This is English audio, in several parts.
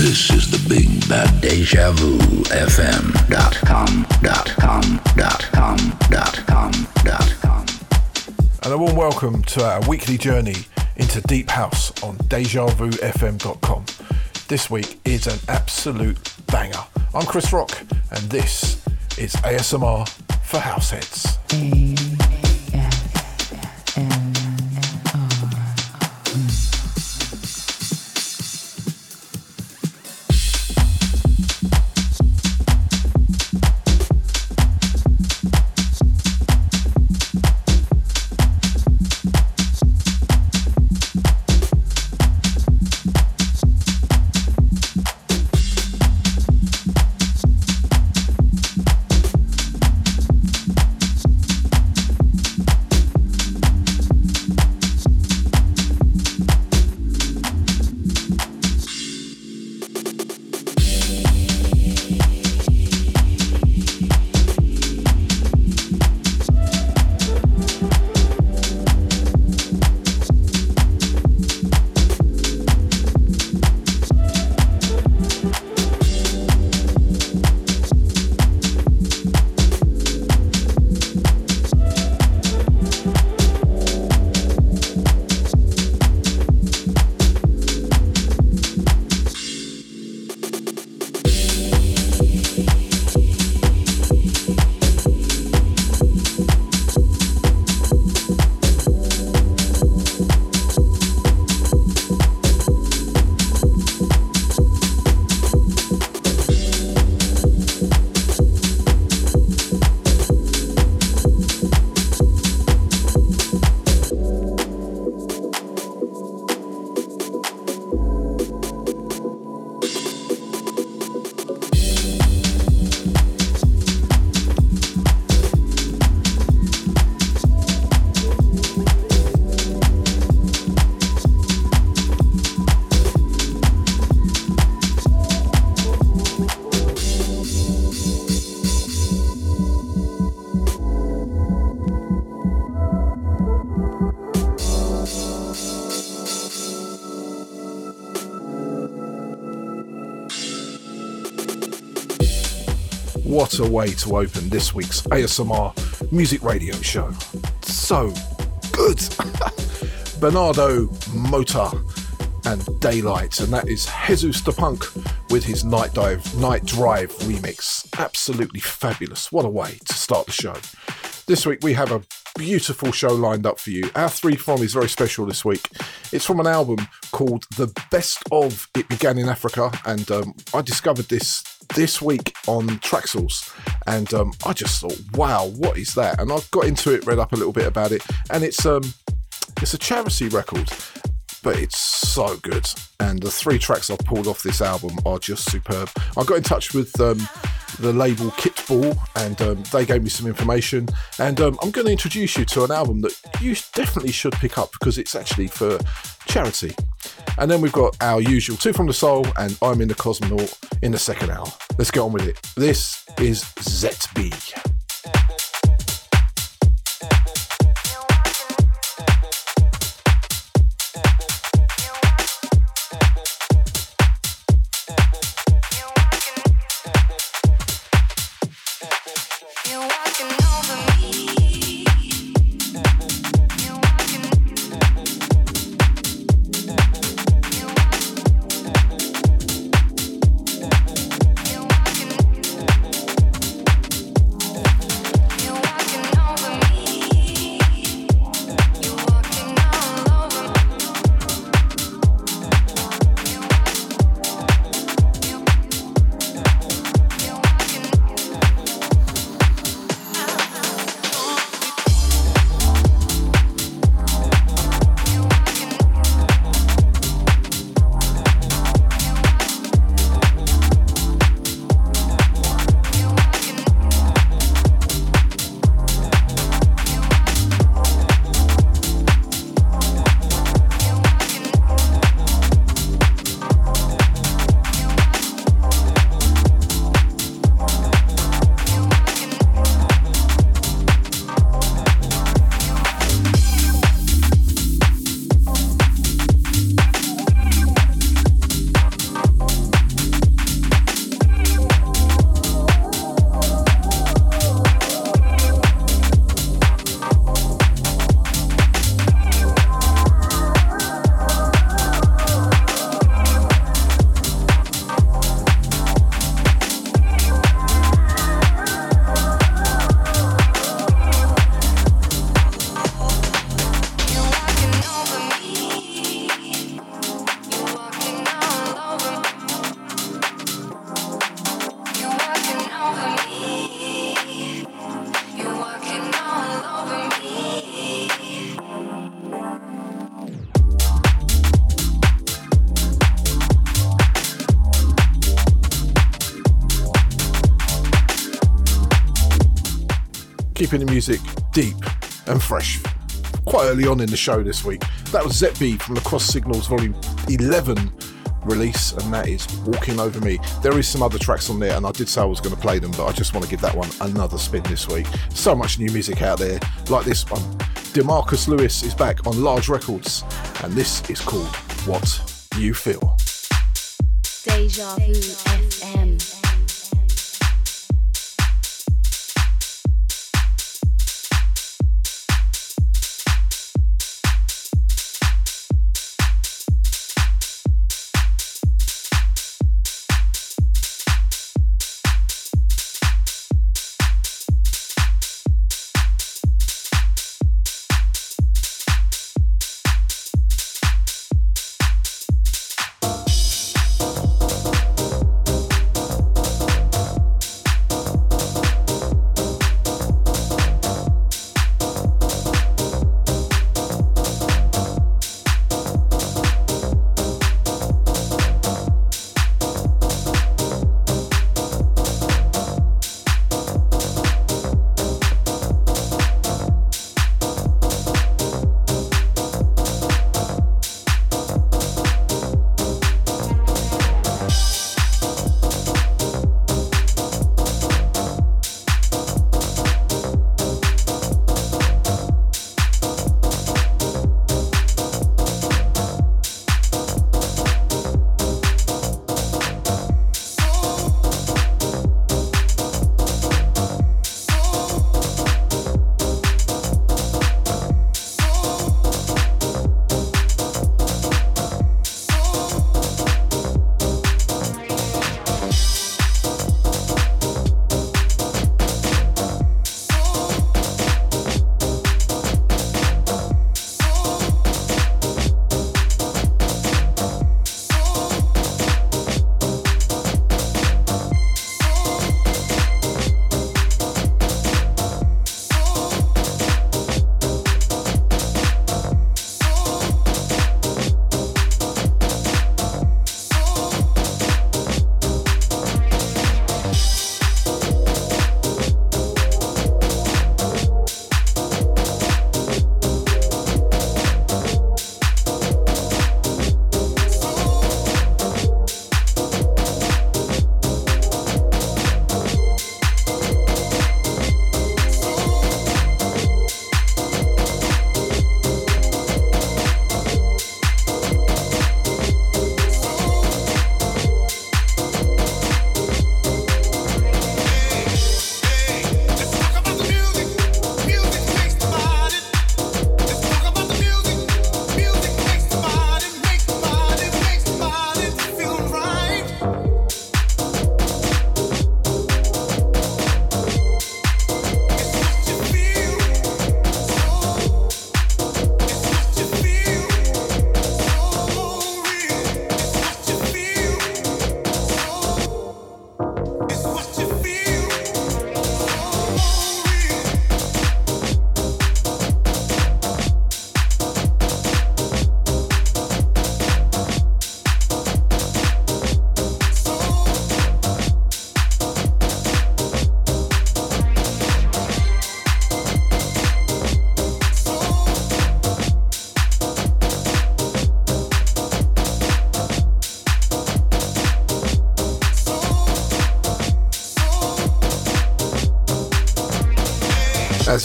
This is the Big Bad Deja Vu FM dot com dot com dot com dot com dot com. And a warm welcome to our weekly journey into Deep House on DejaVuFM.com. This week is an absolute banger. I'm Chris Rock, and this is ASMR for Househeads. What way to open this week's ASMR music radio show. So good. Bernardo Mota and Daylight, and that is Jesus the Punk with his Night Dive Night Drive remix. Absolutely fabulous. What a way to start the show. This week we have a beautiful show lined up for you. Our three from is very special this week. It's from an album called The Best of It Began in Africa, and um, I discovered this this week on Traxsource, and um, I just thought, wow, what is that? And I got into it, read up a little bit about it, and it's um, it's a charity record, but it's so good. And the three tracks I've pulled off this album are just superb. I got in touch with um, the label Kittball, and um, they gave me some information. And um, I'm going to introduce you to an album that you definitely should pick up because it's actually for charity. And then we've got our usual Two from the Soul and I'm in the Cosmonaut in the second hour. Let's get on with it. This is ZB. Keeping the music deep and fresh. Quite early on in the show this week, that was Zep from the Cross Signals Volume 11 release, and that is Walking Over Me. There is some other tracks on there, and I did say I was going to play them, but I just want to give that one another spin this week. So much new music out there, like this one. Demarkus Lewis is back on Large Records, and this is called What You Feel. Deja Vu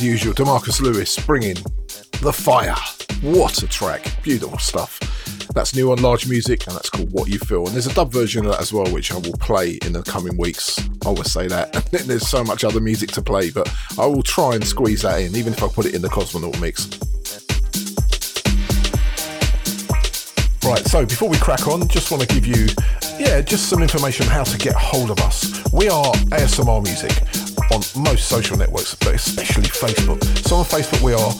usual, Demarkus Lewis bringing the fire. What a track! Beautiful stuff. That's new on Large Music, and that's called What You Feel. And there's a dub version of that as well, which I will play in the coming weeks. I always say that. there's so much other music to play, but I will try and squeeze that in, even if I put it in the Cosmonaut mix. Right, so before we crack on, just want to give you, yeah, just some information on how to get hold of us. We are ASMR Music on most social networks, but especially Facebook. So on Facebook we are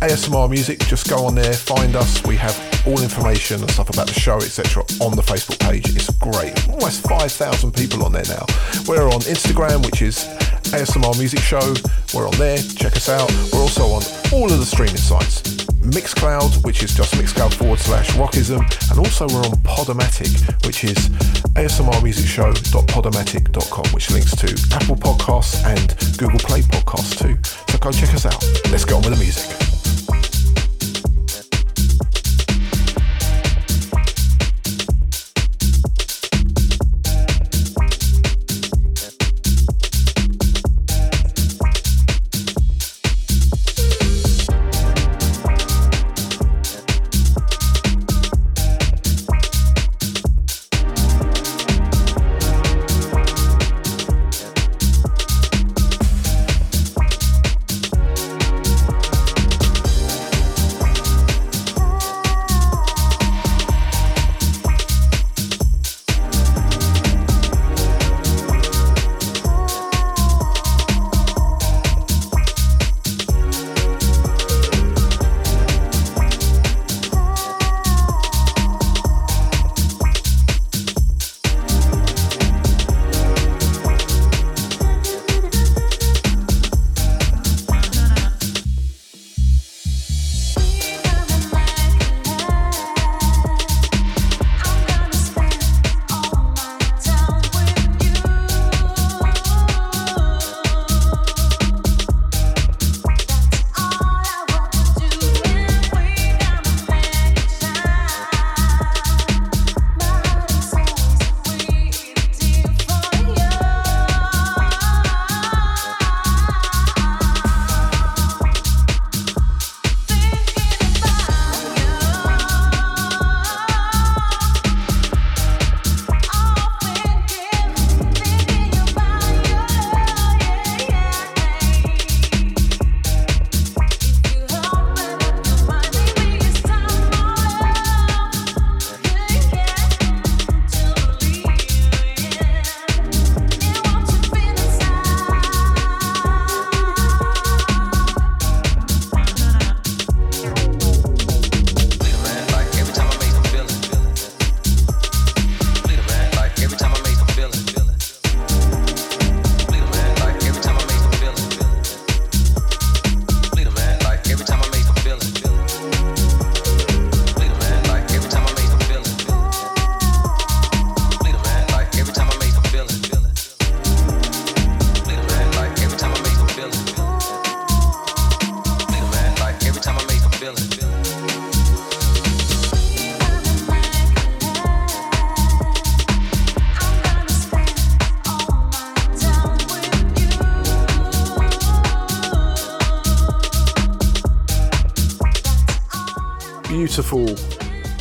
ASMR Music. Just go on there, find us. We have all information and stuff about the show, etc. on the Facebook page. It's great. Almost 5,000 people on there now. We're on Instagram, which is ASMR Music Show. We're on there. Check us out. We're also on all of the streaming sites. Mixcloud, which is just mixcloud forward slash rockism, and also we're on Podomatic, which is asmrmusicshow.podomatic.com, which links to Apple Podcasts and Google Play Podcasts too. So go check us out. Let's get on with the music.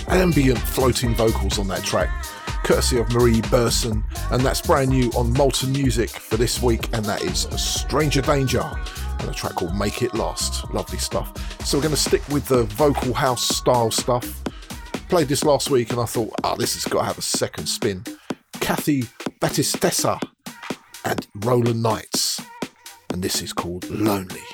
Ambient floating vocals on that track, courtesy of Marie Burson, and that's brand new on Molten Music for this week, and that is A Stranger Danger and a track called Make It Last. Lovely stuff. So we're going to stick with the vocal house style stuff. Played this last week, and I thought, ah, oh, this has got to have a second spin. Kathy Battistessa and Roland Knights, and this is called Lonely.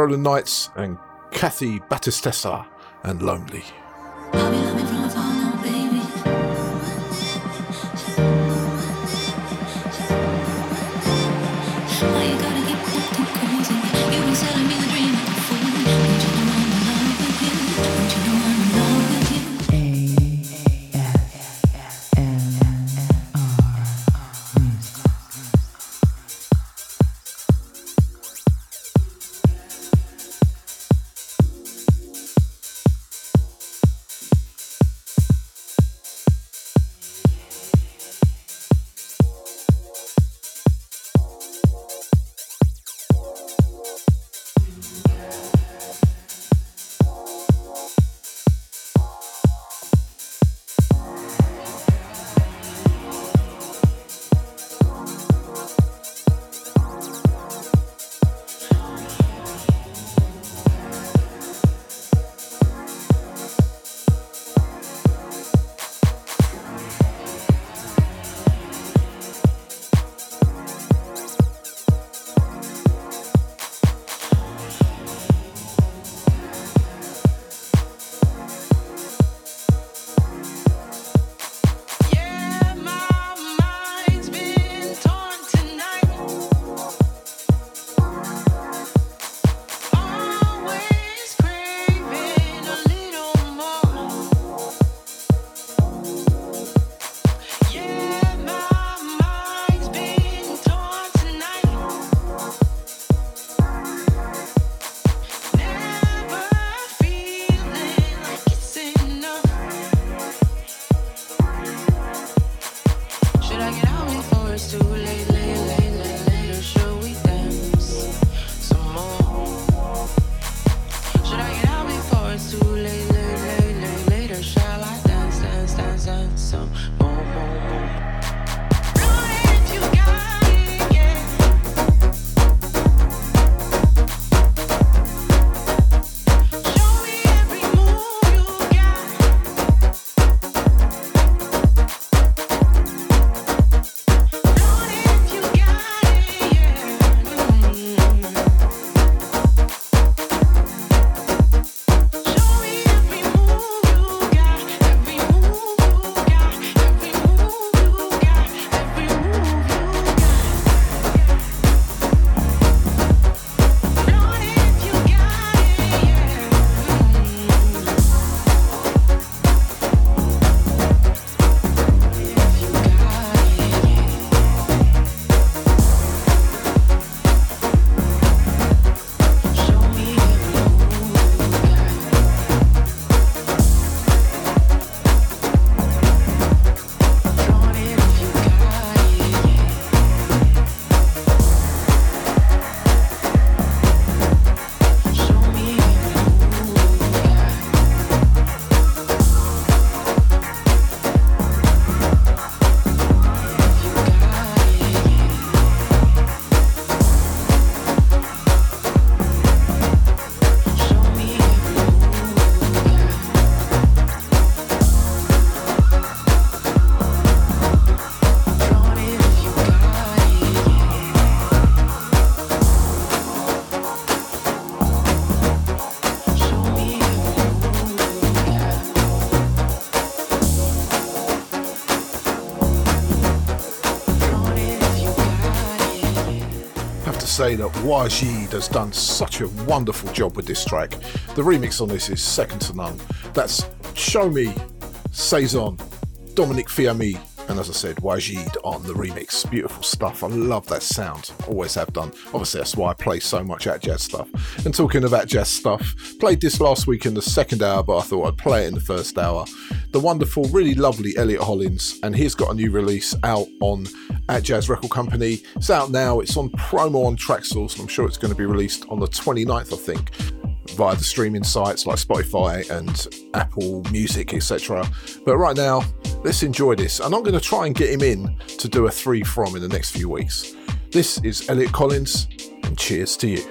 Roland Knights and Kathy Battistessa and Lonely. Say that Wajid has done such a wonderful job with this track. The remix on this is second to none. That's Show Me, Saison, Dominic Fiami, and as I said, Wajid on the remix. Beautiful stuff. I love that sound. Always have done. Obviously, that's why I play so much at jazz stuff. And talking about jazz stuff, played this last week in the second hour, but I thought I'd play it in the first hour. The wonderful, really lovely Elliot Hollins, and he's got a new release out on Atjazz Record Company. It's out now. It's on promo on Traxsource. I'm sure it's going to be released on the 29th, I think via the streaming sites like Spotify and Apple Music, etc. But right now, let's enjoy this. And I'm going to try and get him in to do a three from in the next few weeks. This is Elliot Collins, and cheers to you.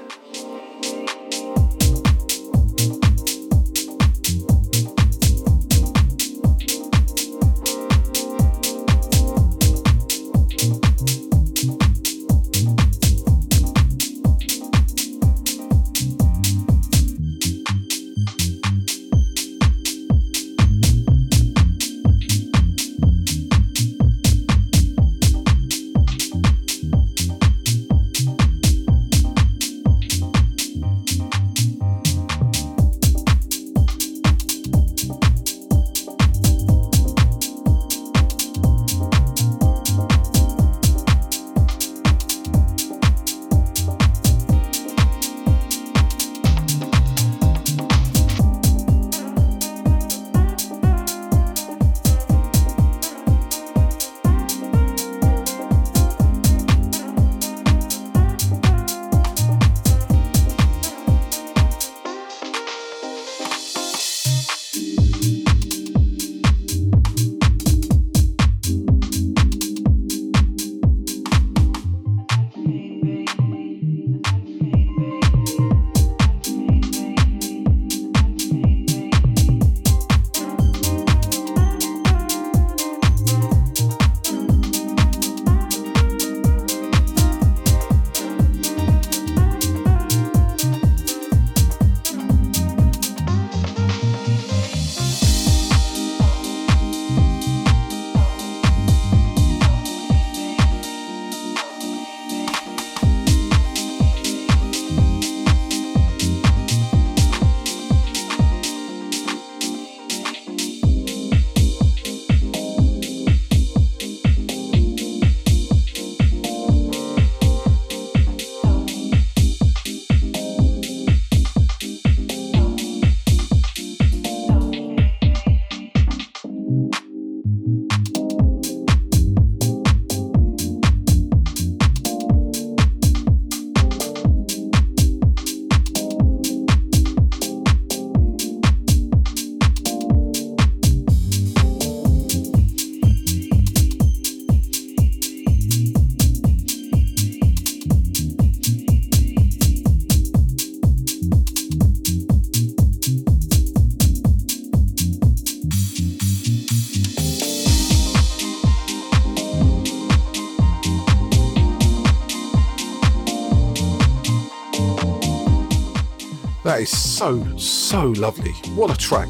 So, so lovely. What a track.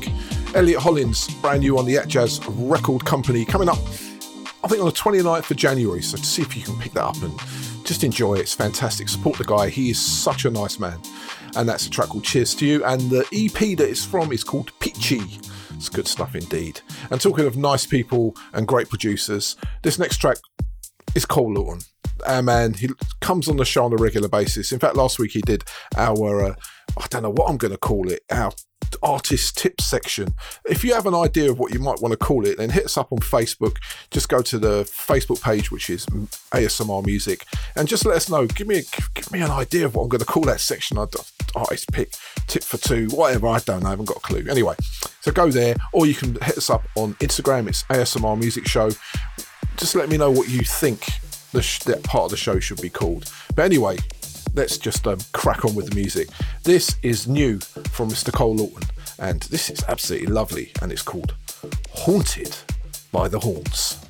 Elliot Hollins, brand new on the Atjazz Record Company, coming up, I think, on the 29th of January. So to see if you can pick that up and just enjoy it. It's fantastic. Support the guy. He is such a nice man. And that's a track called Cheers to You. And the EP that it's from is called Peachy. It's good stuff indeed. And talking of nice people and great producers, this next track is Cole Lawton. Our man, he comes on the show on a regular basis. In fact, last week he did our. Uh, don't know what I'm going to call it, our artist tips section. If you have an idea of what you might want to call it, then hit us up on Facebook. Just go to the Facebook page, which is ASMR Music, and just let us know. Give me a, give me an idea of what I'm going to call that section. I artist pick, tip for two, whatever. I don't know. I haven't got a clue. Anyway, so go there, or you can hit us up on Instagram. It's ASMR Music Show. Just let me know what you think the sh- that part of the show should be called. But anyway, let's just um, crack on with the music. This is new from Mr. Cole Lawton, and this is absolutely lovely, and it's called Haunted by the Horns.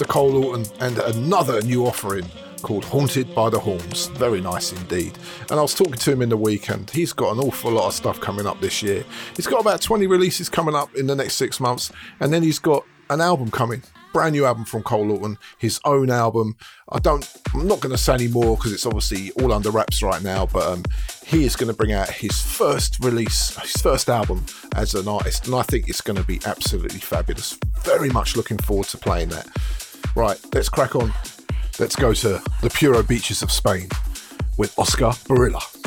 Mr. Cole Lawton, and another new offering called Haunted by the Horns. Very nice indeed. And I was talking to him in the weekend. He's got an awful lot of stuff coming up this year. He's got about 20 releases coming up in the next six months, and then he's got an album coming. Brand new album from Cole Lawton, his own album. I don't, I'm not going to say any more because it's obviously all under wraps right now. But um, he is going to bring out his first release, his first album as an artist, and I think it's going to be absolutely fabulous. Very much looking forward to playing that. Right, let's crack on. Let's go to the Puro beaches of Spain with Oscar Barila.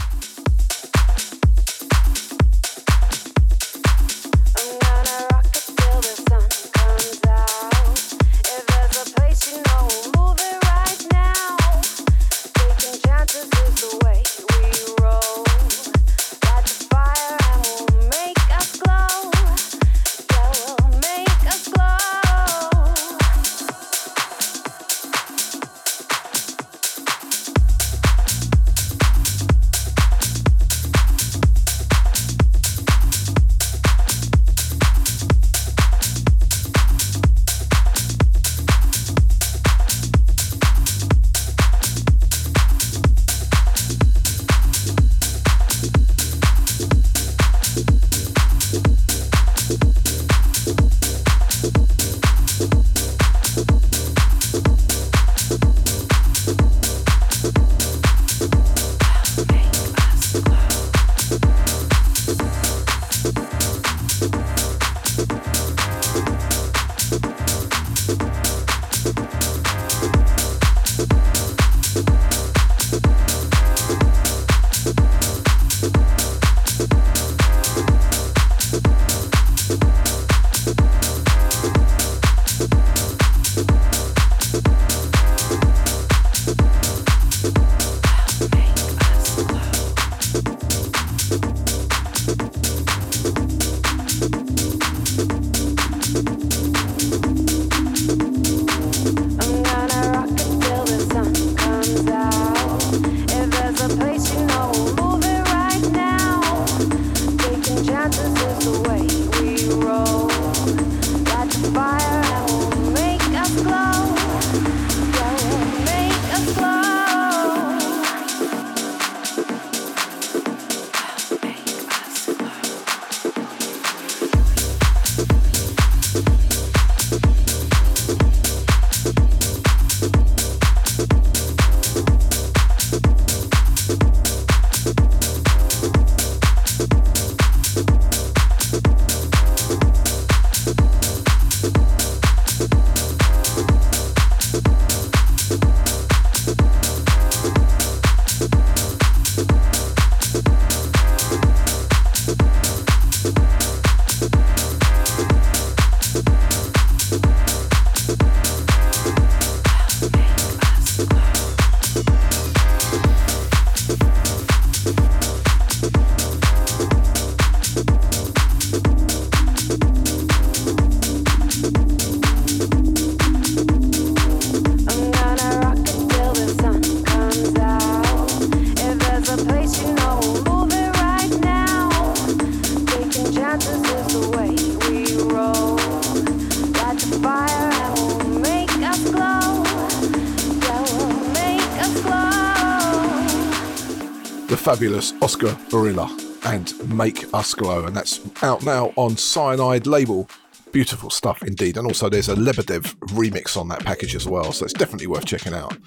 Fabulous Oscar Barila and Make Us Glow, and that's out now on Cyanide label. Beautiful stuff indeed, and also there's a Lebedev remix on that package as well, so it's definitely worth checking out.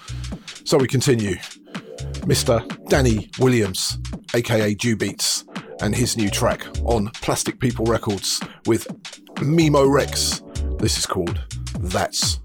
So we continue. Mr. Danny Williams, aka Dew Beats, and his new track on Plastic People Records with Mimo Rex. This is called That's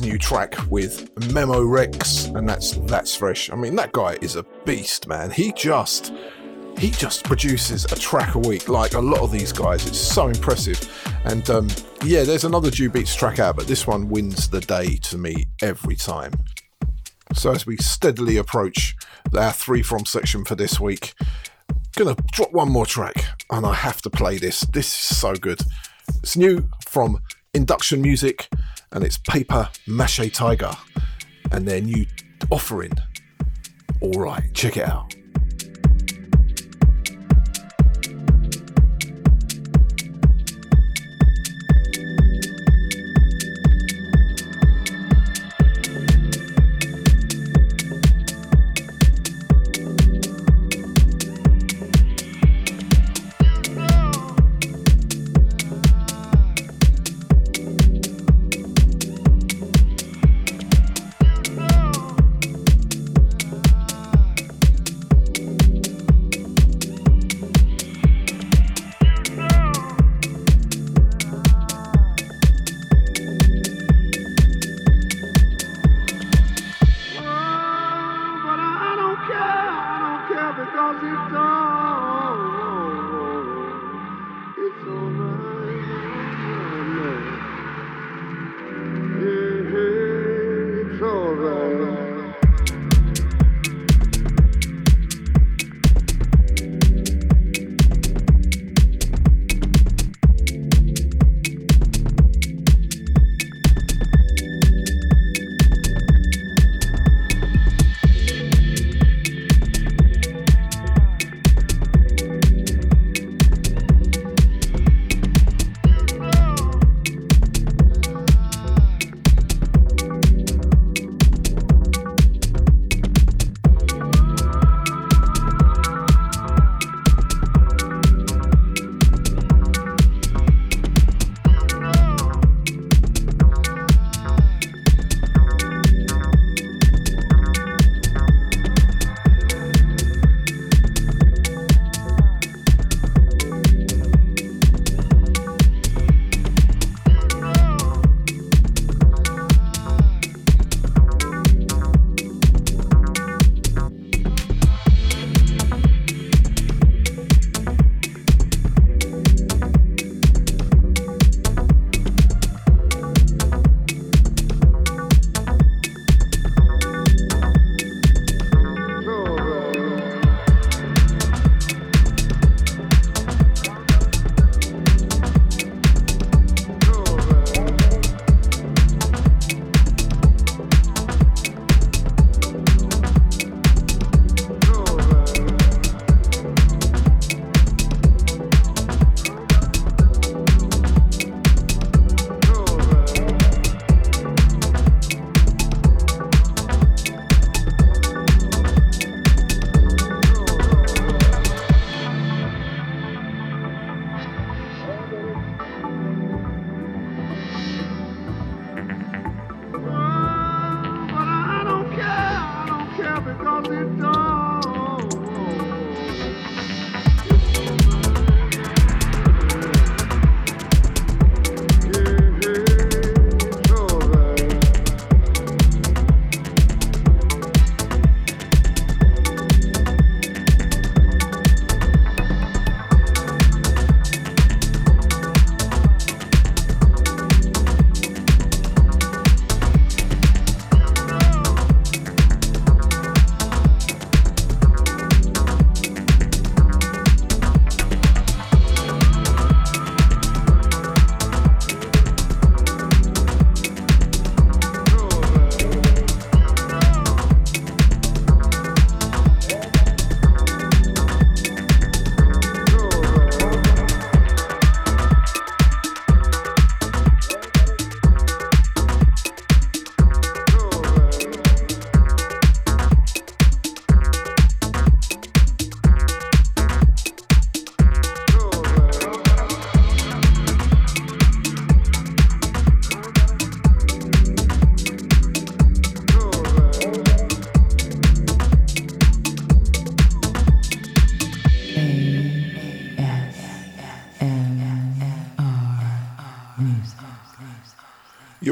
new track with Memo Rex, and that's that's fresh. I mean, that guy is a beast, man. He just he just produces a track a week, like a lot of these guys. It's so impressive. And um, yeah, there's another Dew Beats track out, but this one wins the day to me every time. So as we steadily approach our three from section for this week, gonna drop one more track, and I have to play this. This is so good. It's new from Induction Music, and it's Paper Mache Tiger, and their new offering. All right, check it out.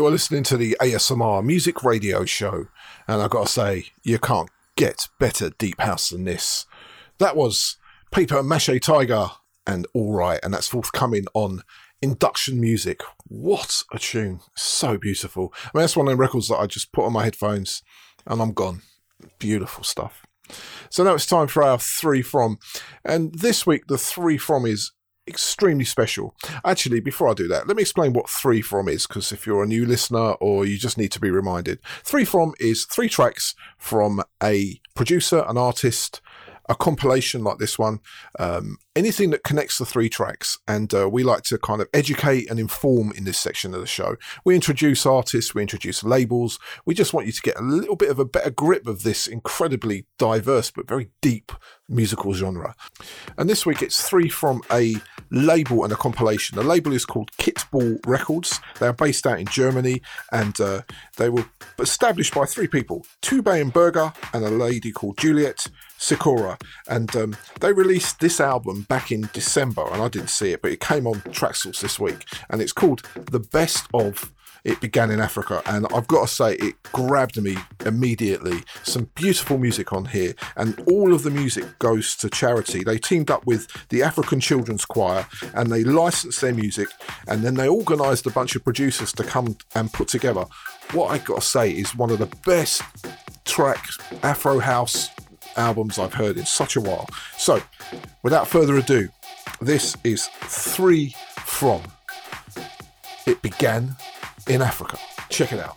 Are listening to the ASMR Music Radio Show, and I've got to say, you can't get better deep house than this. That was Paper Mache Tiger and All Right, and that's forthcoming on Induction Music. What a tune! So beautiful. I mean, that's one of the records that I just put on my headphones and I'm gone. Beautiful stuff. So now it's time for our three from, and this week the three from is extremely special. Actually, before I do that, let me explain what Three From is, because if you're a new listener or you just need to be reminded, Three From is three tracks from a producer, an artist, a compilation like this one, um, anything that connects the three tracks. And uh, we like to kind of educate and inform in this section of the show. We introduce artists, we introduce labels. We just want you to get a little bit of a better grip of this incredibly diverse but very deep musical genre. And this week it's three from a label and a compilation. The label is called Kittball Records. They are based out in Germany and uh, they were established by three people Tube and Berger and a lady called Juliet Sikora. And um, they released this album back in December, and I didn't see it, but it came on Traxsource this week, and it's called The Best of it began in Africa, and I've got to say, it grabbed me immediately. Some beautiful music on here, and all of the music goes to charity. They teamed up with the African Children's Choir and they licensed their music, and then they organised a bunch of producers to come and put together what I've got to say is one of the best tracks, Afro House albums I've heard in such a while. So, without further ado, this is three from It Began in Africa. Check it out.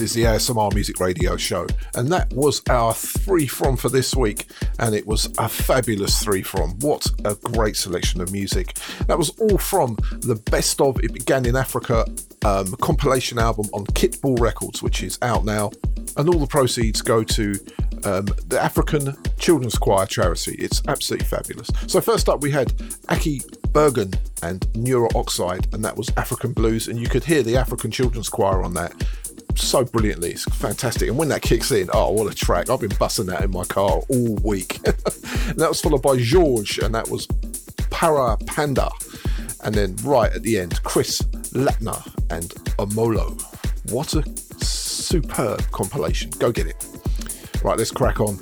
Is the ASMR Music Radio Show, and that was our three from for this week, and it was a fabulous three from. What a great selection of music! That was all from the Best of It Began in Africa um, compilation album on Kittball Records, which is out now, and all the proceeds go to um, the African Children's Choir charity. It's absolutely fabulous. So, first up, we had Aki Bergen and Neuro Oxide, and that was African Blues, and you could hear the African Children's Choir on that so brilliantly. It's fantastic. And when that kicks in, oh, what a track. I've been busting that in my car all week. that was followed by George, and that was Para Panda. And then right at the end, Chris Latner and Omolo. What a superb compilation. Go get it. Right, let's crack on.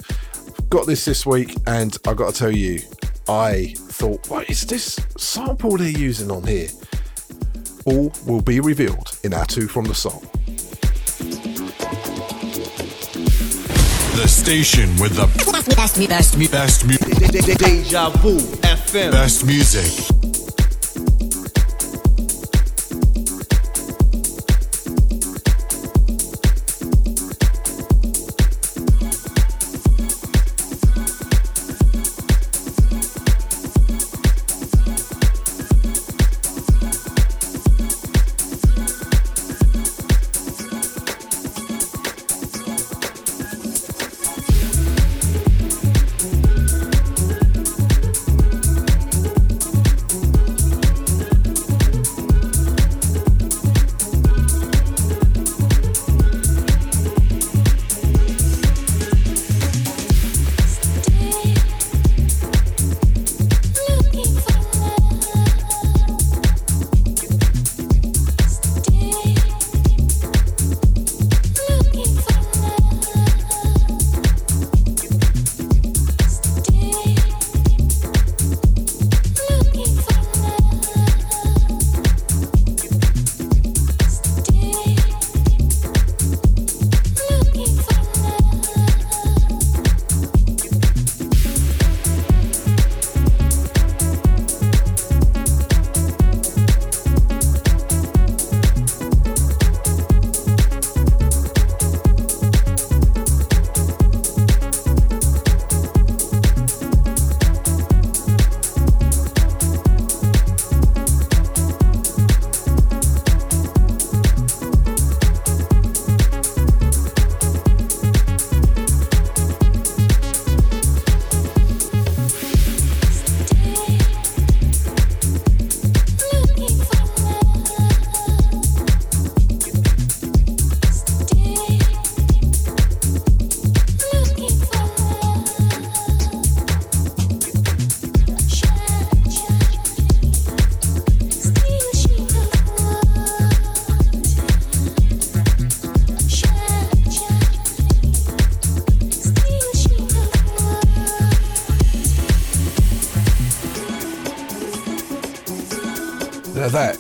Got this this week, and I got to tell you, I thought, what is this sample they're using on here? All will be revealed in our two from the song. The station with the best, best, best, best, best, Deja Vu FM. best music. Now that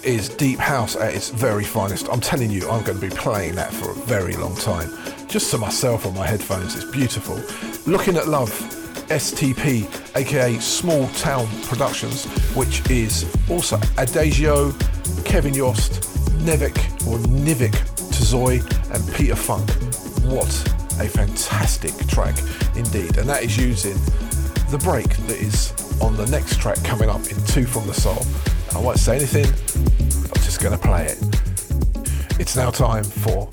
is deep house at its very finest. I'm telling you, I'm going to be playing that for a very long time. Just to myself on my headphones, it's beautiful. Looking at Love, STP, aka Small Town Productions, which is also Adagio, Kevin Yost, Nevik or Nivik Tazoy, and Peter Funk. What a fantastic track indeed. And that is using the break that is on the next track coming up in Two from the Soul. I won't say anything, Just going to play it. It's now time for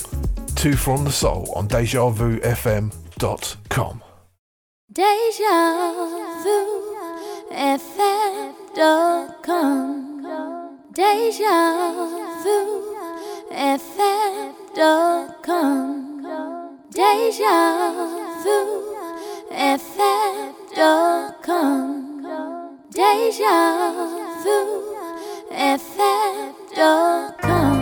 Two from the Soul on DejaVuFM.com. Deja vu FM.com. Deja vu FM.com. Deja vu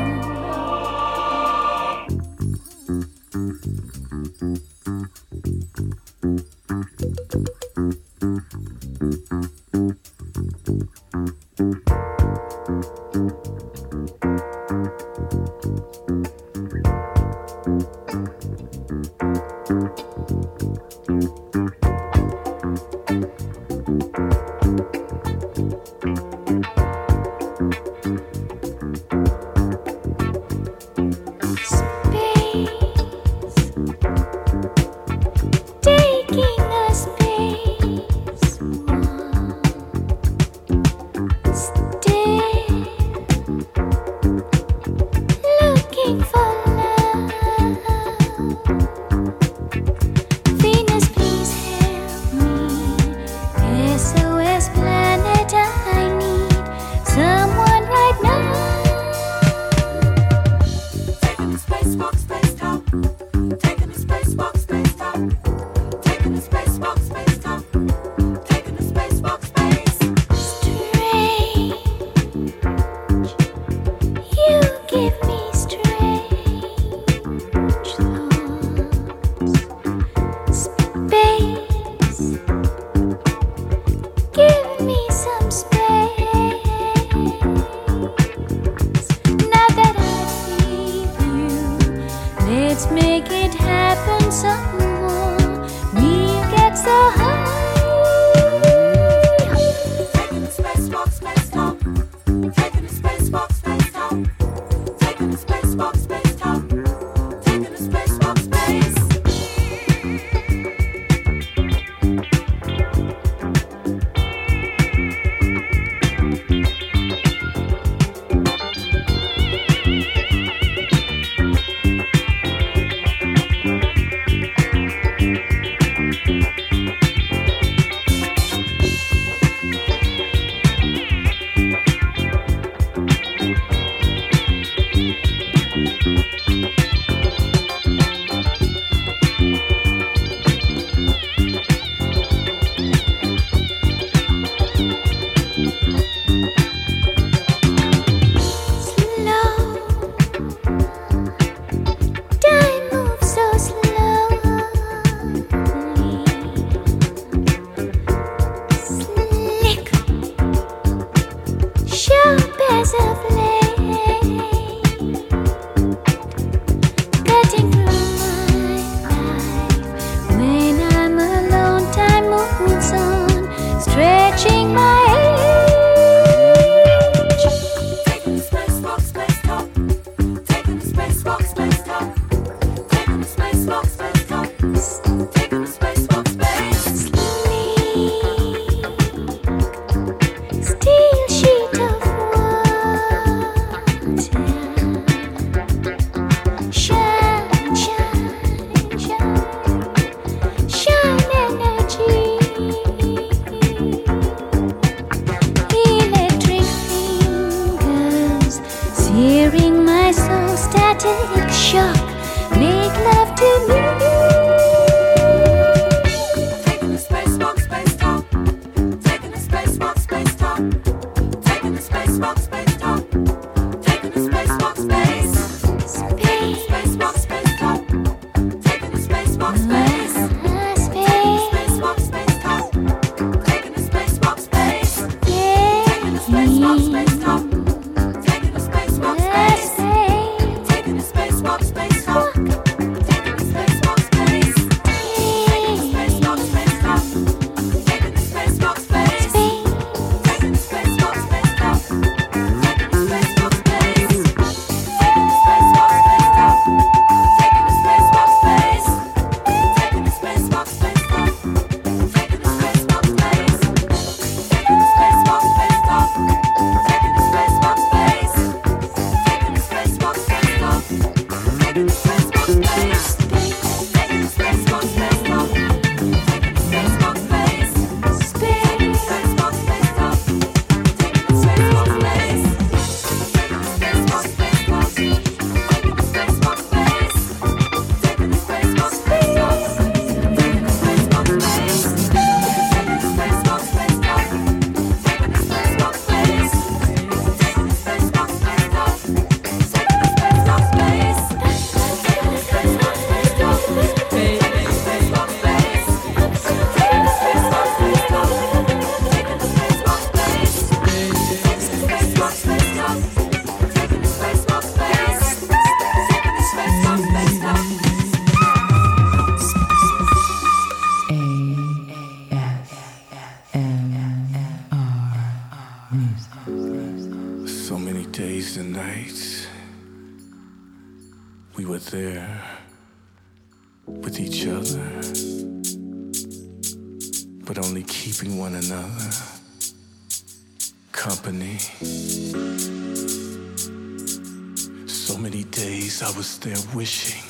there wishing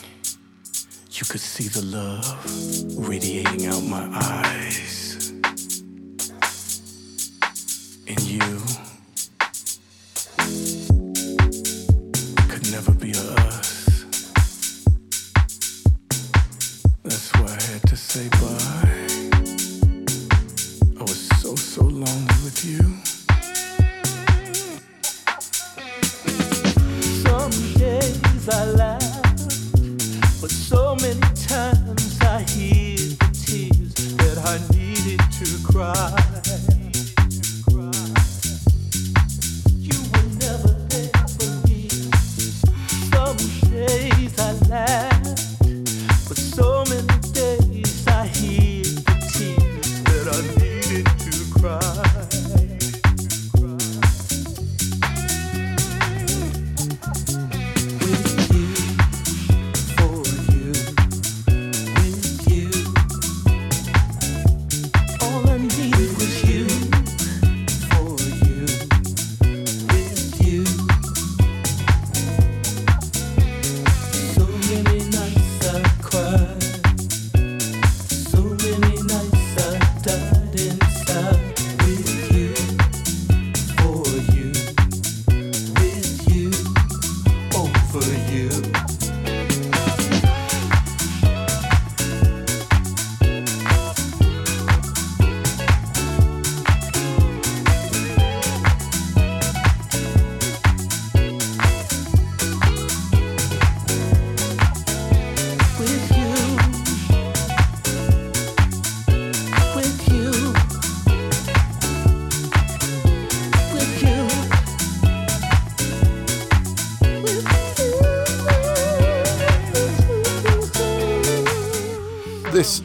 you could see the love radiating out my eyes. And you could never be a us. That's why I had to say bye.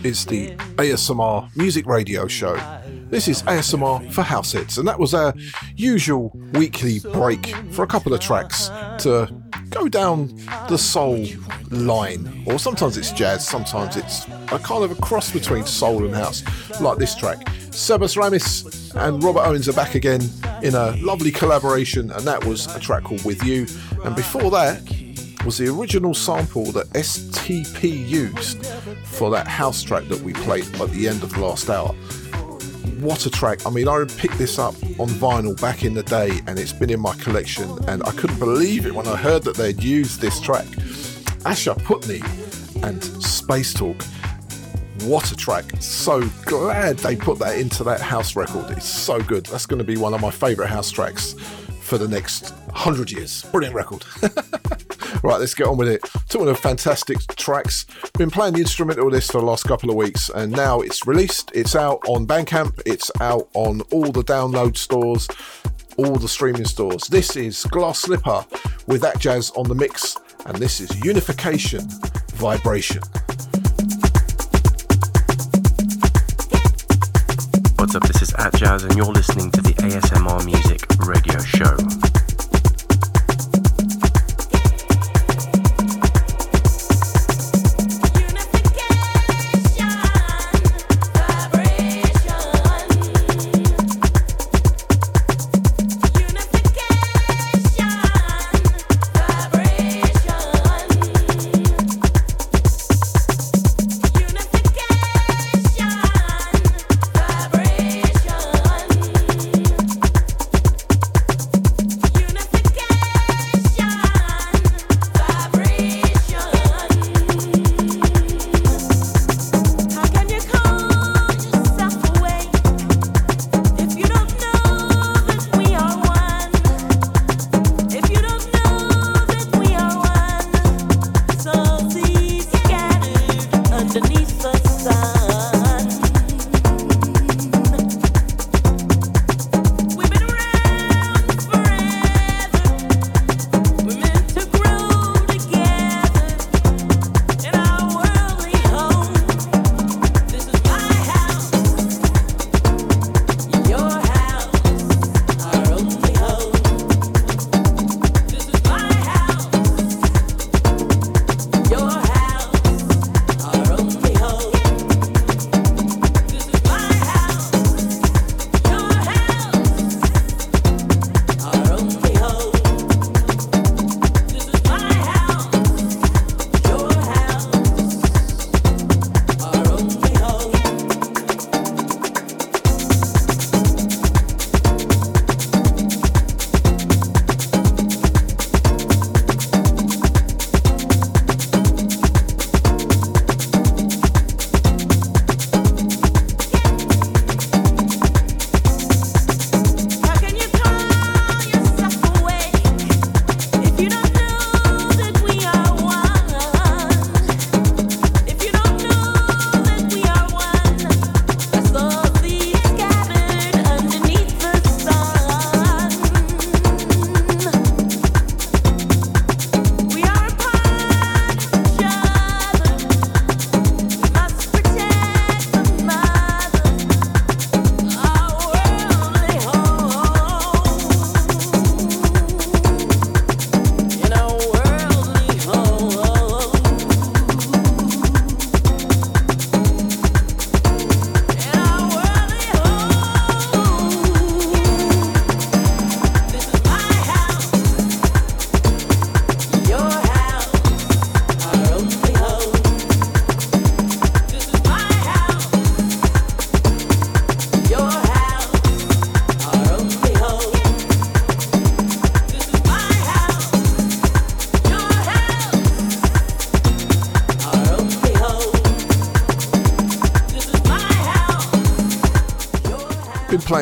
Is the ASMR Music Radio Show. This is ASMR for House Hits, and that was our usual weekly break for a couple of tracks to go down the soul line. Or sometimes it's jazz, sometimes it's a kind of a cross between soul and house, like this track. Sebas Ramis and Robert Owens are back again in a lovely collaboration, and that was a track called With You. And before that, was the original sample that STP used for that house track that we played at the end of the last hour. What a track! I mean, I picked this up on vinyl back in the day and it's been in my collection, and I couldn't believe it when I heard that they'd used this track. Asha Puthli and Space Talk. What a track! So glad they put that into that house record. It's so good. That's going to be one of my favourite house tracks for the next hundred years. Brilliant record. Right, let's get on with it. Talking of the fantastic tracks, been playing the instrumental list for the last couple of weeks, and now it's released. It's out on Bandcamp. It's out on all the download stores, all the streaming stores. This is Glass Slipper with Atjazz on the mix, and this is Unification Vibration. What's up? This is Atjazz, and you're listening to the ASMR Music Radio Show.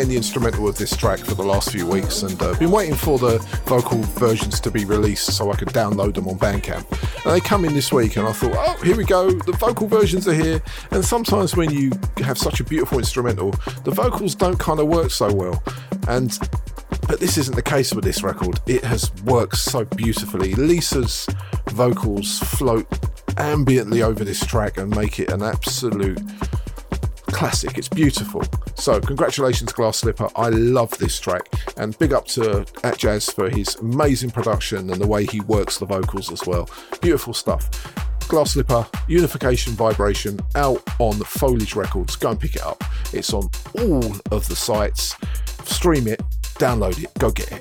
Playing the instrumental of this track for the last few weeks and uh, been waiting for the vocal versions to be released so I could download them on Bandcamp. And they come in this week, and I thought, oh, here we go, the vocal versions are here. And sometimes when you have such a beautiful instrumental, the vocals don't kind of work so well. And but this isn't the case with this record. It has worked so beautifully. Lisa's vocals float ambiently over this track and make it an absolute classic. It's beautiful. So, congratulations, Glass Slipper. I love this track. And big up to Atjazz for his amazing production and the way he works the vocals as well. Beautiful stuff. Glass Slipper, Unification Vibration, out on the Foliage Records. Go and pick it up. It's on all of the sites. Stream it, download it, go get it.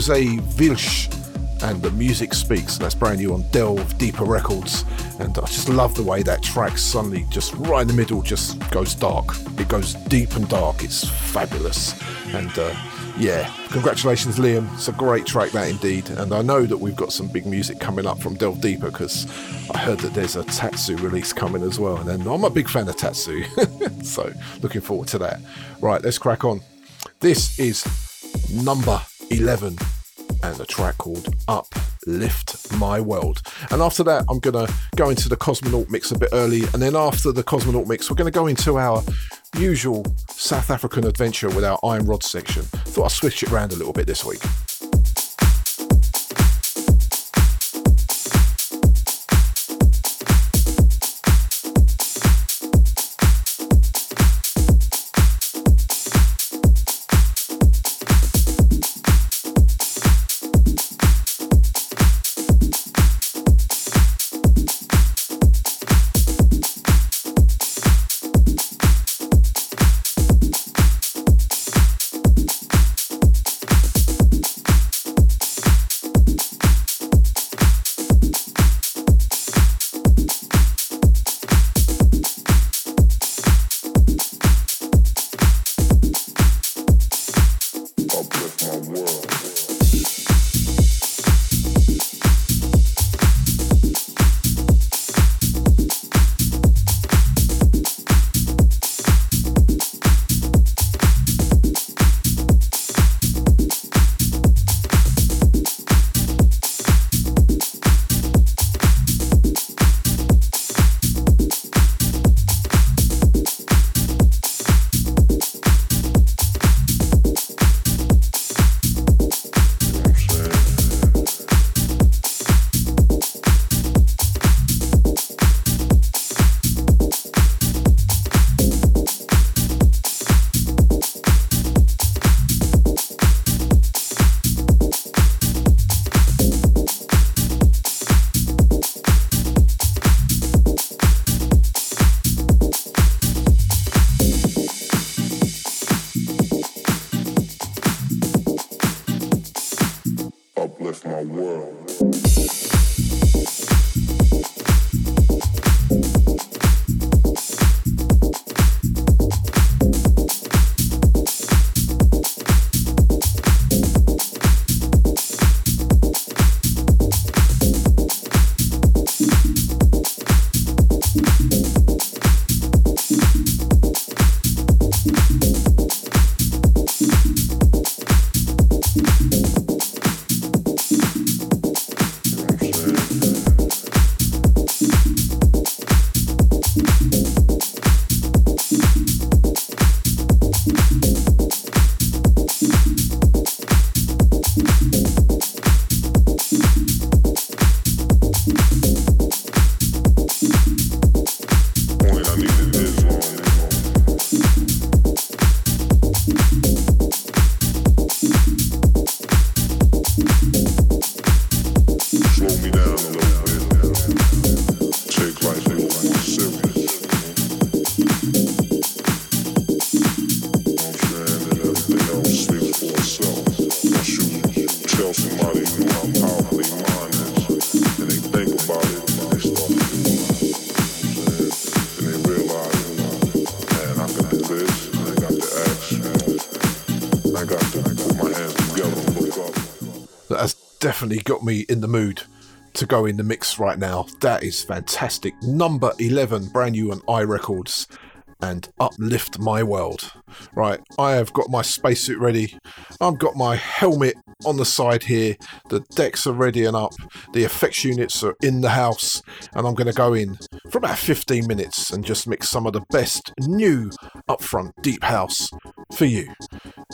Jose Vilch and the music speaks. That's brand new on Delve Deeper Records. And I just love the way that track suddenly just right in the middle just goes dark. It goes deep and dark. It's fabulous. And uh, yeah, congratulations, Liam. It's a great track, that indeed. And I know that we've got some big music coming up from Delve Deeper because I heard that there's a Tatsu release coming as well. And I'm a big fan of Tatsu. so looking forward to that. Right, let's crack on. This is number 11 and a track called Uplift My World. And after that, I'm going to go into the Cosmonaut mix a bit early. And then after the Cosmonaut mix, we're going to go into our usual South African adventure with our Iron Rod section. Thought I'd switch it around a little bit this week. Definitely got me in the mood to go in the mix right now. That is fantastic. Number 11, brand new on i Records and uplift my world. Right, I have got my spacesuit ready. I've got my helmet on the side here. The decks are ready and up. The effects units are in the house, and I'm going to go in for about 15 minutes and just mix some of the best new upfront deep house for you.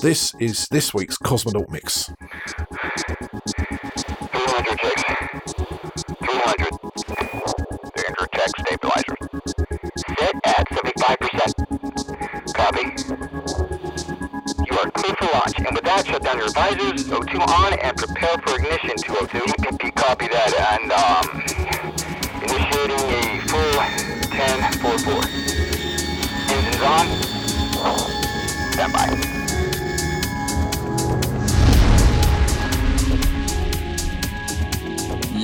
This is this week's Cosmonaut Mix. 300 checks. 300. 300 check stabilizer. Set at 75%. Copy. You are clear for launch. And with that, shut down your visors. O2 on and prepare for ignition 202. EPP, copy that. And, um, initiating a full 10 4 4. Engines on. Stand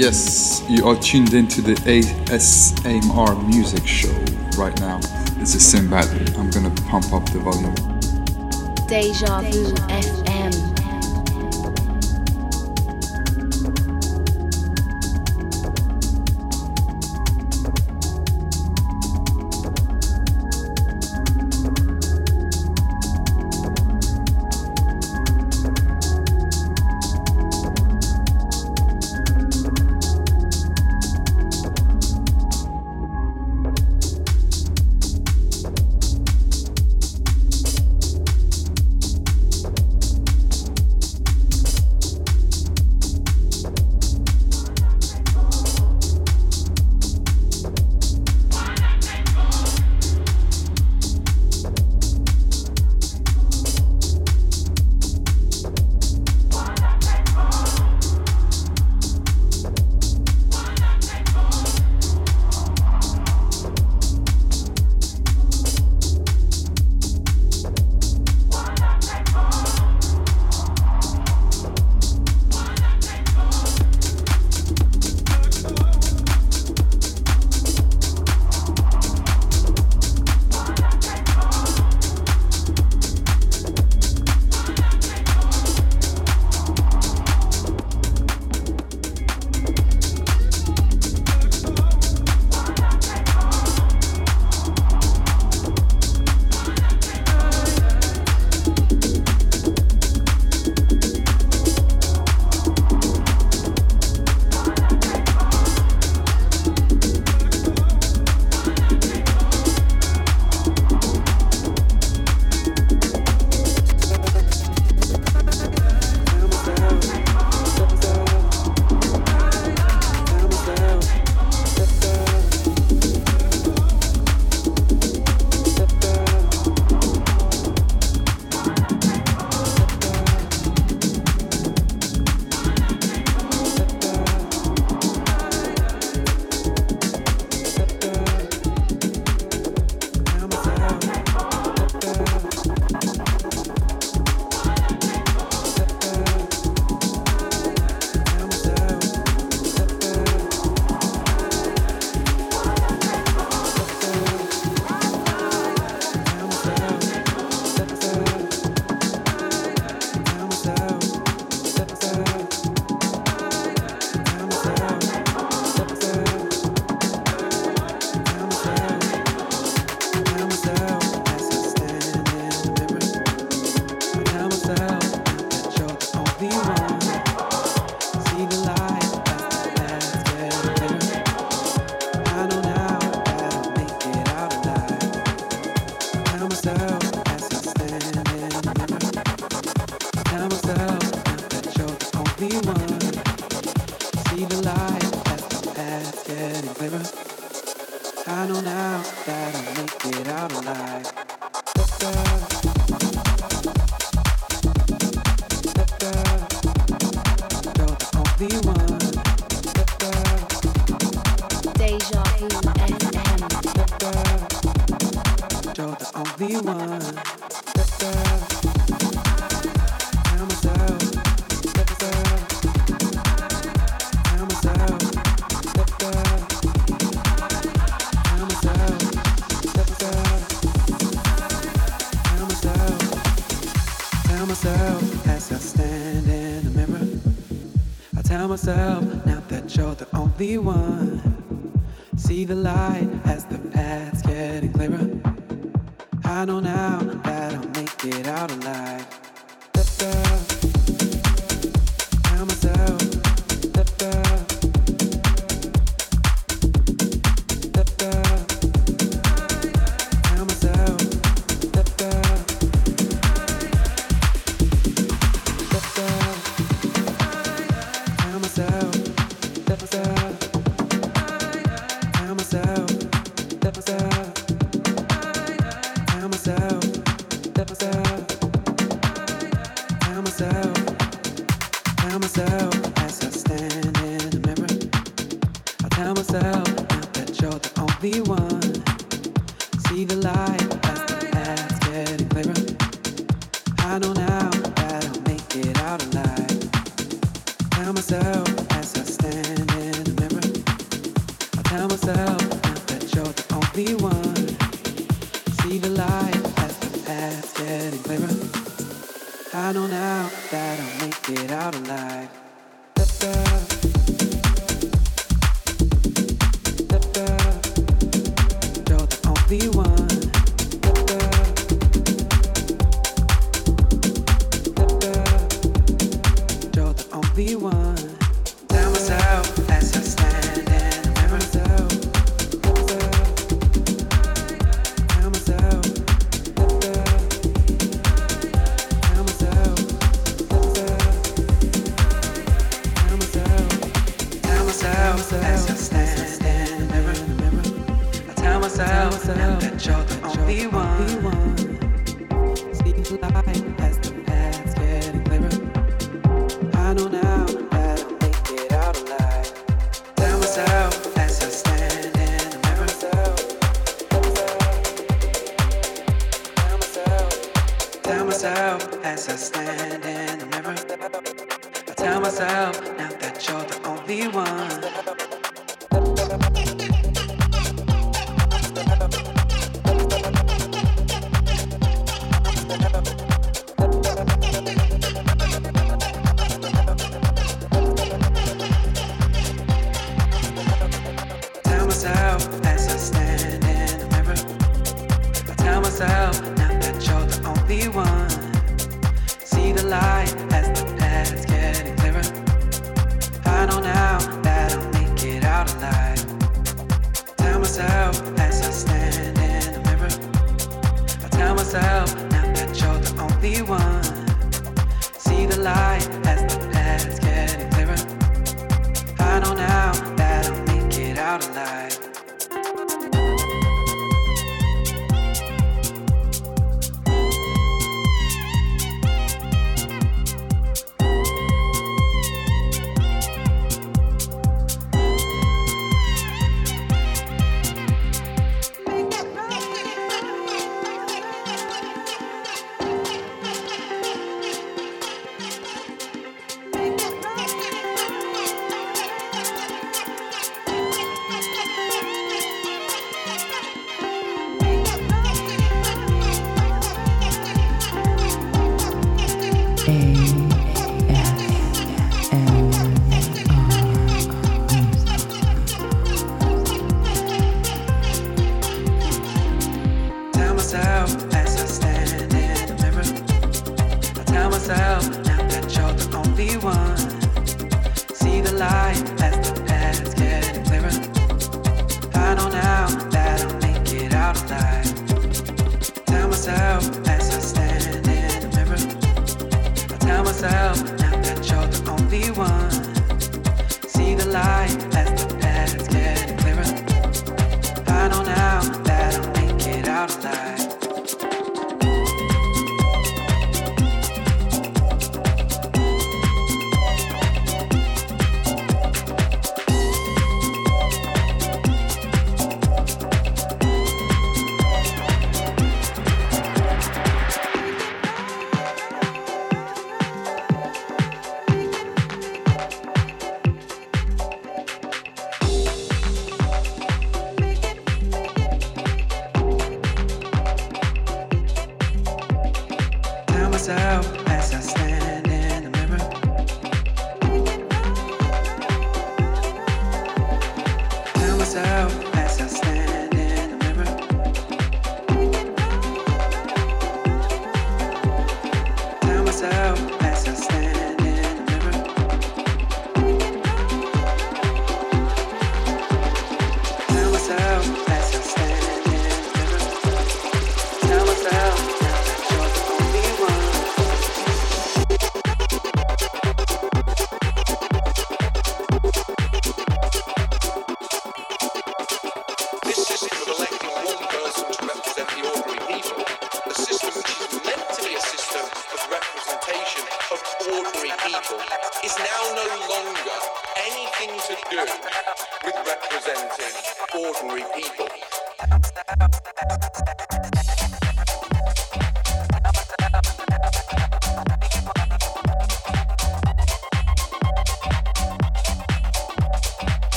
Yes, you are tuned into the ASMR music show right now. This is Sinbad. I'm gonna pump up the volume. Deja Vu FM.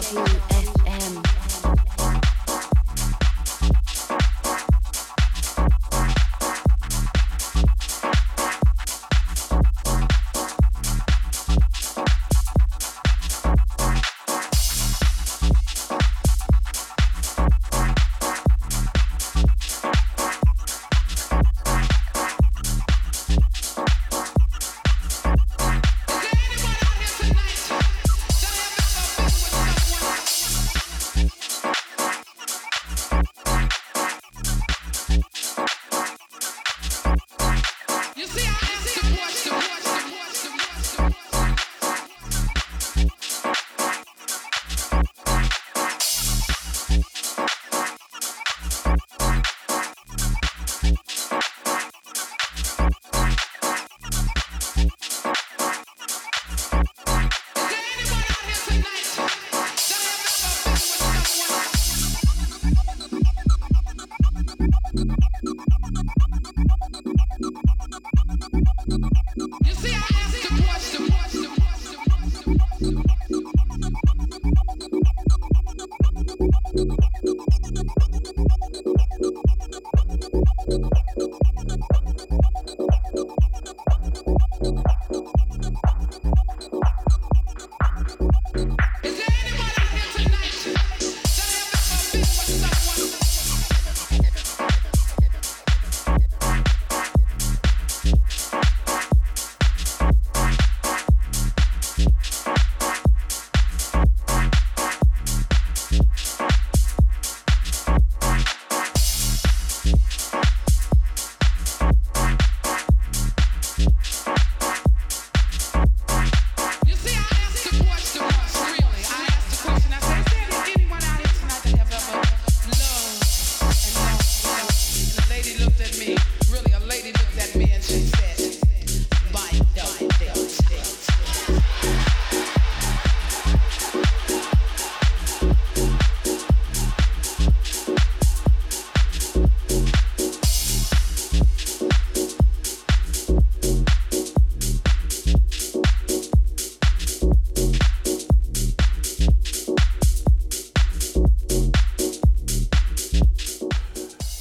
Deja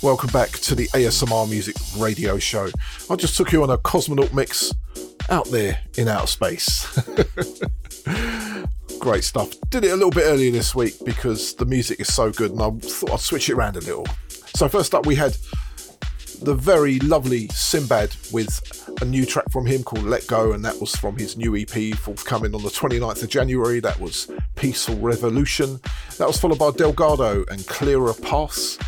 Welcome back to the ASMR Music Radio Show. I just took you on a cosmonaut mix out there in outer space. Great stuff. Did it a little bit earlier this week because the music is so good and I thought I'd switch it around a little. So, first up, we had the very lovely Simbad with a new track from him called Let Go, and that was from his new EP forthcoming on the 29th of January. That was Peaceful Revolution. That was followed by Delgado and Clearer Paths.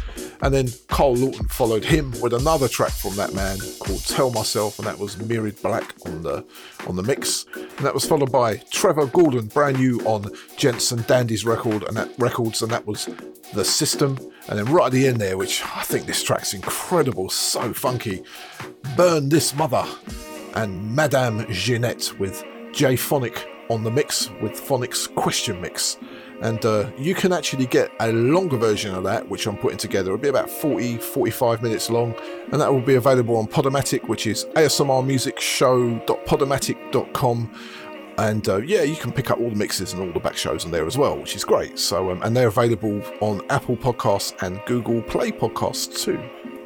And then Carl Lawton followed him with another track from that man called Tell Myself, and that was Mirrored Black on the on the mix. And that was followed by Trevor Gordon, brand new on Jensen Dandy's record and that records, and that was The System. And then right at the end there, which I think this track's incredible, so funky. Burn This Mother and Madame Jeanette with J Phonic on the mix with Phonic's question mix. And uh, you can actually get a longer version of that, which I'm putting together. It'll be about 40, 45 minutes long, and that will be available on Podomatic, which is asmrmusicshow.podomatic.com. And uh, yeah, you can pick up all the mixes and all the back shows on there as well, which is great. So, um, and they're available on Apple Podcasts and Google Play Podcasts too.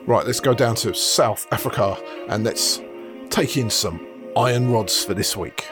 Right, let's go down to South Africa and let's take in some iron rods for this week.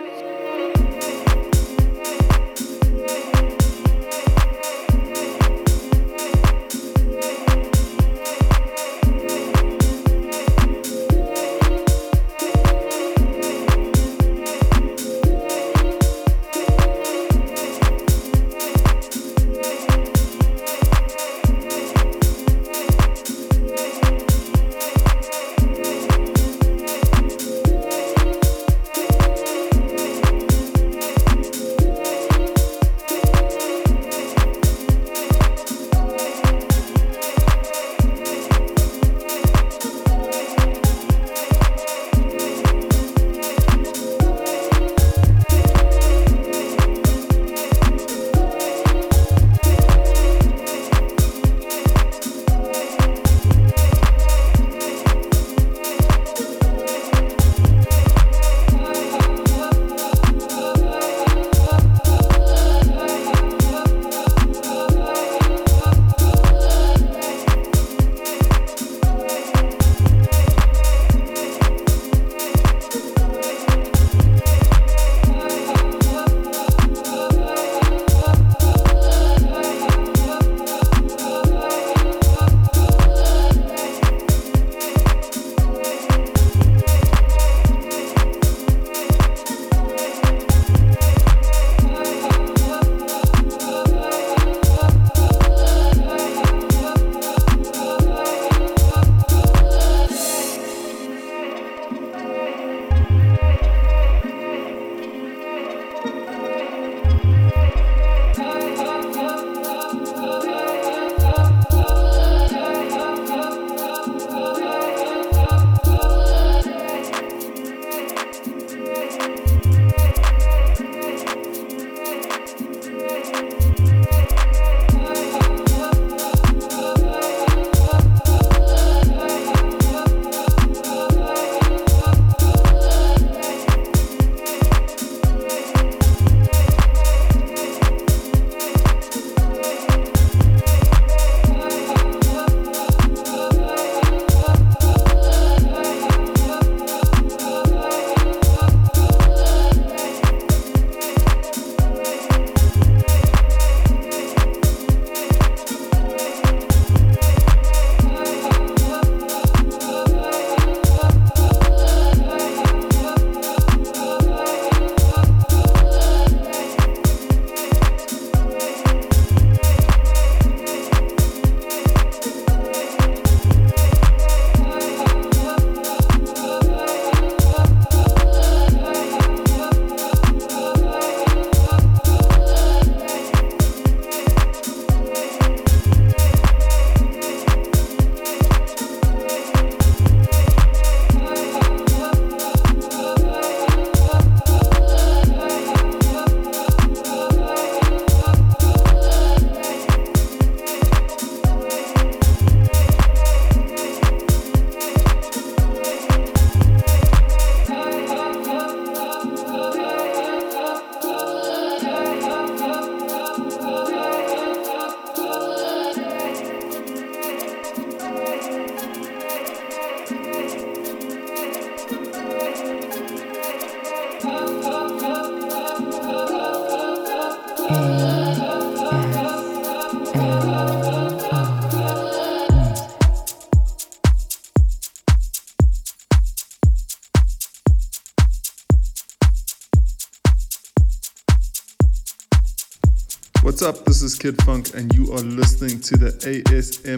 Kid Funk, and you are listening to the ASMR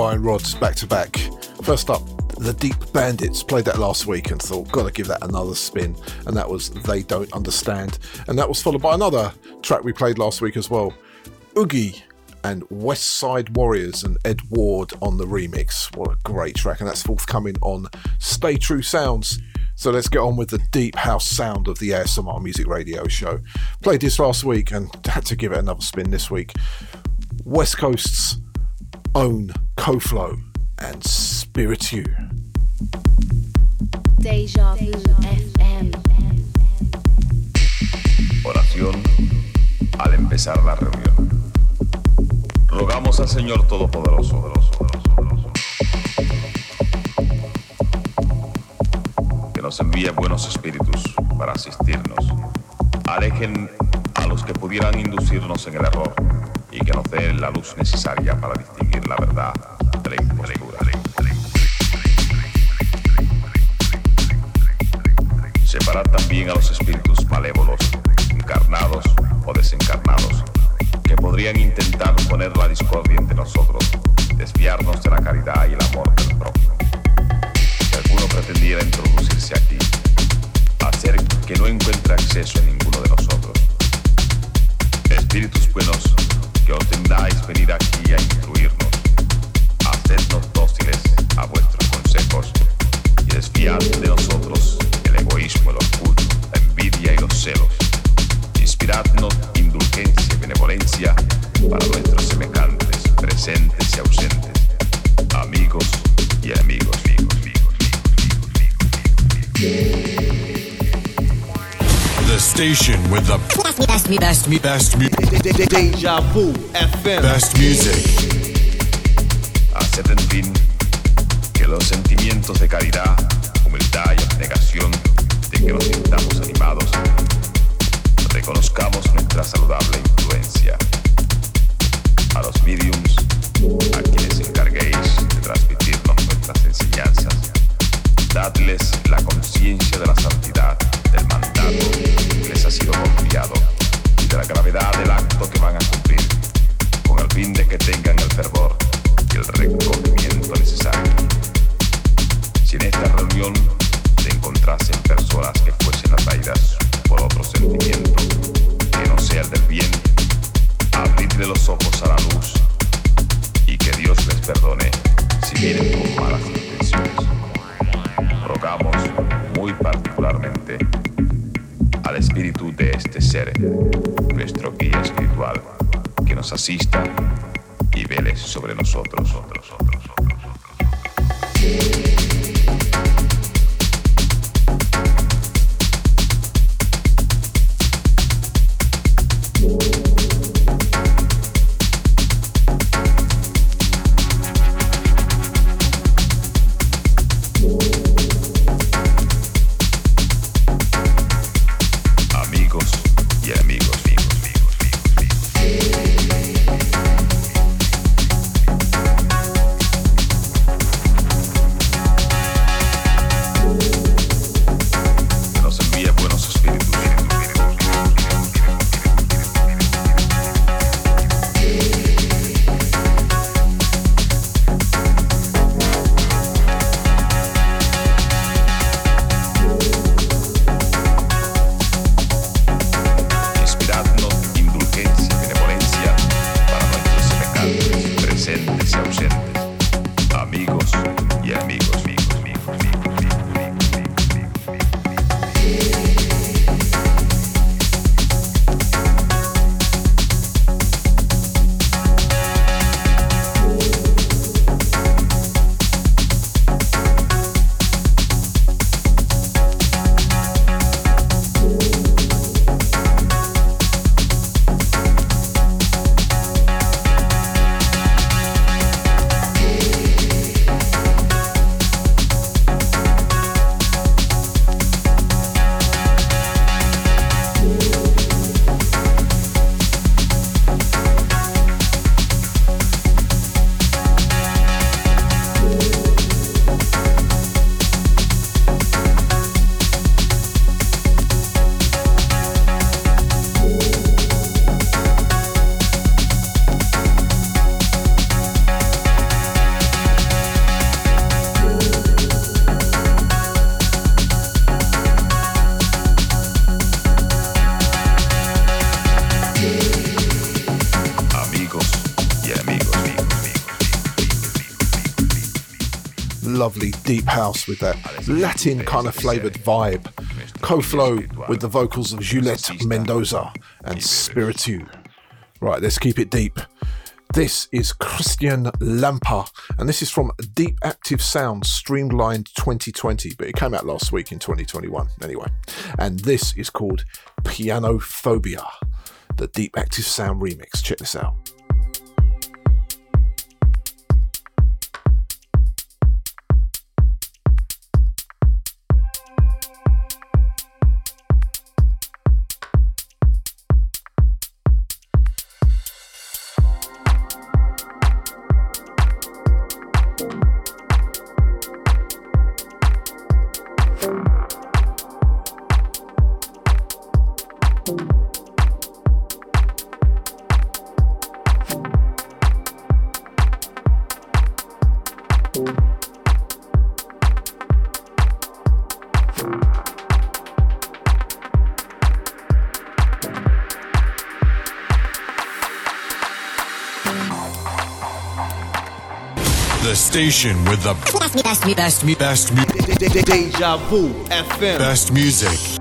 Iron Rods back to back. First up, the Deep Bandits played that last week and thought, gotta give that another spin. And that was They Don't Understand. And that was followed by another track we played last week as well Oogie and West Side Warriors and Ed Ward on the remix. What a great track. And that's forthcoming on Stay True Sounds. So let's get on with the deep house sound of the ASMR Music Radio show. Played this last week and had to give it another spin this week. West Coast's own Koflo and Spiritu. Deja Vu FM. Oración al empezar la reunión. Rogamos al Señor Todopoderoso que nos envíe buenos espíritus para asistirnos. Alejen a los que pudieran inducirnos en el error y que nos dé la luz necesaria para distinguir la verdad la impostura. Separar también a los espíritus malévolos, encarnados o desencarnados, que podrían intentar poner la discordia entre nosotros, desviarnos de la caridad y el amor del prójimo. Si alguno pretendiera introducirse aquí, hacer que no encuentre acceso en ninguno de nosotros. Espíritus buenos, que os tendáis venir aquí a Sed dóciles a vuestros consejos y de nosotros el egoísmo, el orgullo, la envidia y los celos. Inspiradnos indulgencia y benevolencia para nuestros semejantes, presentes y ausentes, amigos y enemigos. amigos, amigos, The station with the best, best, best, best, de caridad, humildad y abnegación de que nos sintamos animados, reconozcamos nuestra saludable house with that Latin kind of flavored vibe. Co-flow with the vocals of Juliette Mendoza and Spiritu. Right, let's keep it deep. This is Christian Lampa, and this is from Deep Active Sound Streamlined 2020, but it came out last week in 2021 anyway. And this is called Pianophobia, the Deep Active Sound remix. Check this out. Station with the best, best, best, best, best, Deja Vu FM. best music. Deja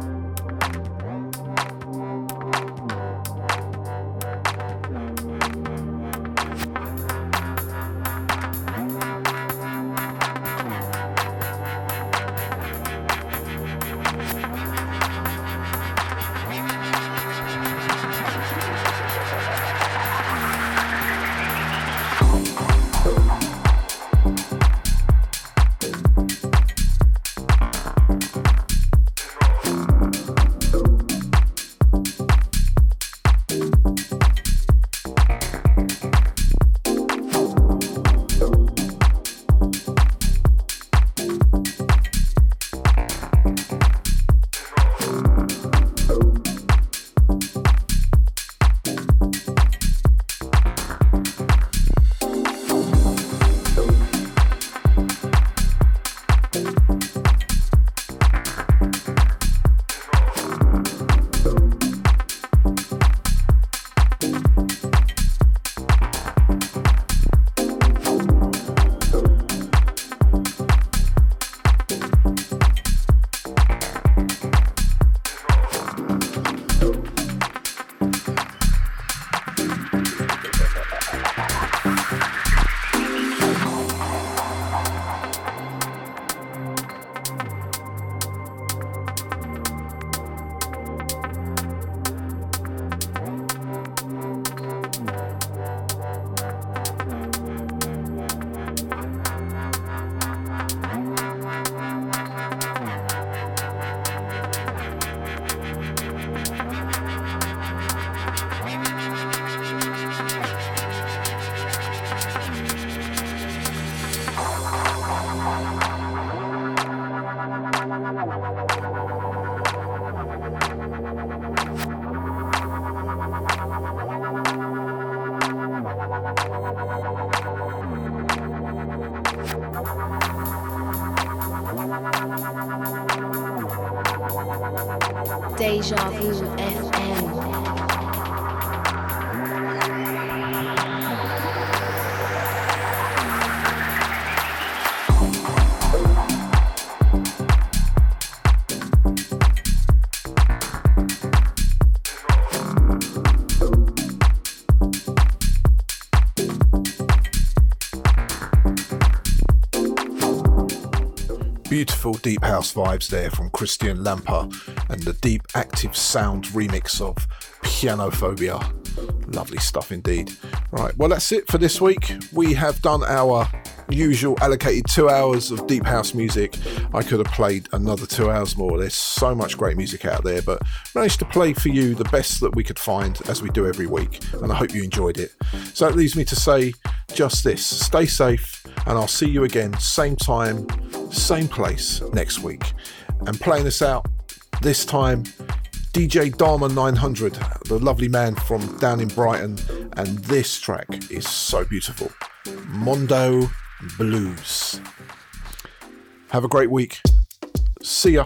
deep house vibes there from Christian Lamper and the deep active sound remix of Pianophobia. Lovely stuff indeed. Right, well, that's it for this week. We have done our usual allocated two hours of deep house music. I could have played another two hours more. There's so much great music out there, but managed to play for you the best that we could find as we do every week. And I hope you enjoyed it. So that leaves me to say just this stay safe, and I'll see you again, same time, same place next week. And playing us out this time, DJ Dharma 900, the lovely man from down in Brighton, and this track is so beautiful. Mondo Blues. Have a great week. See ya.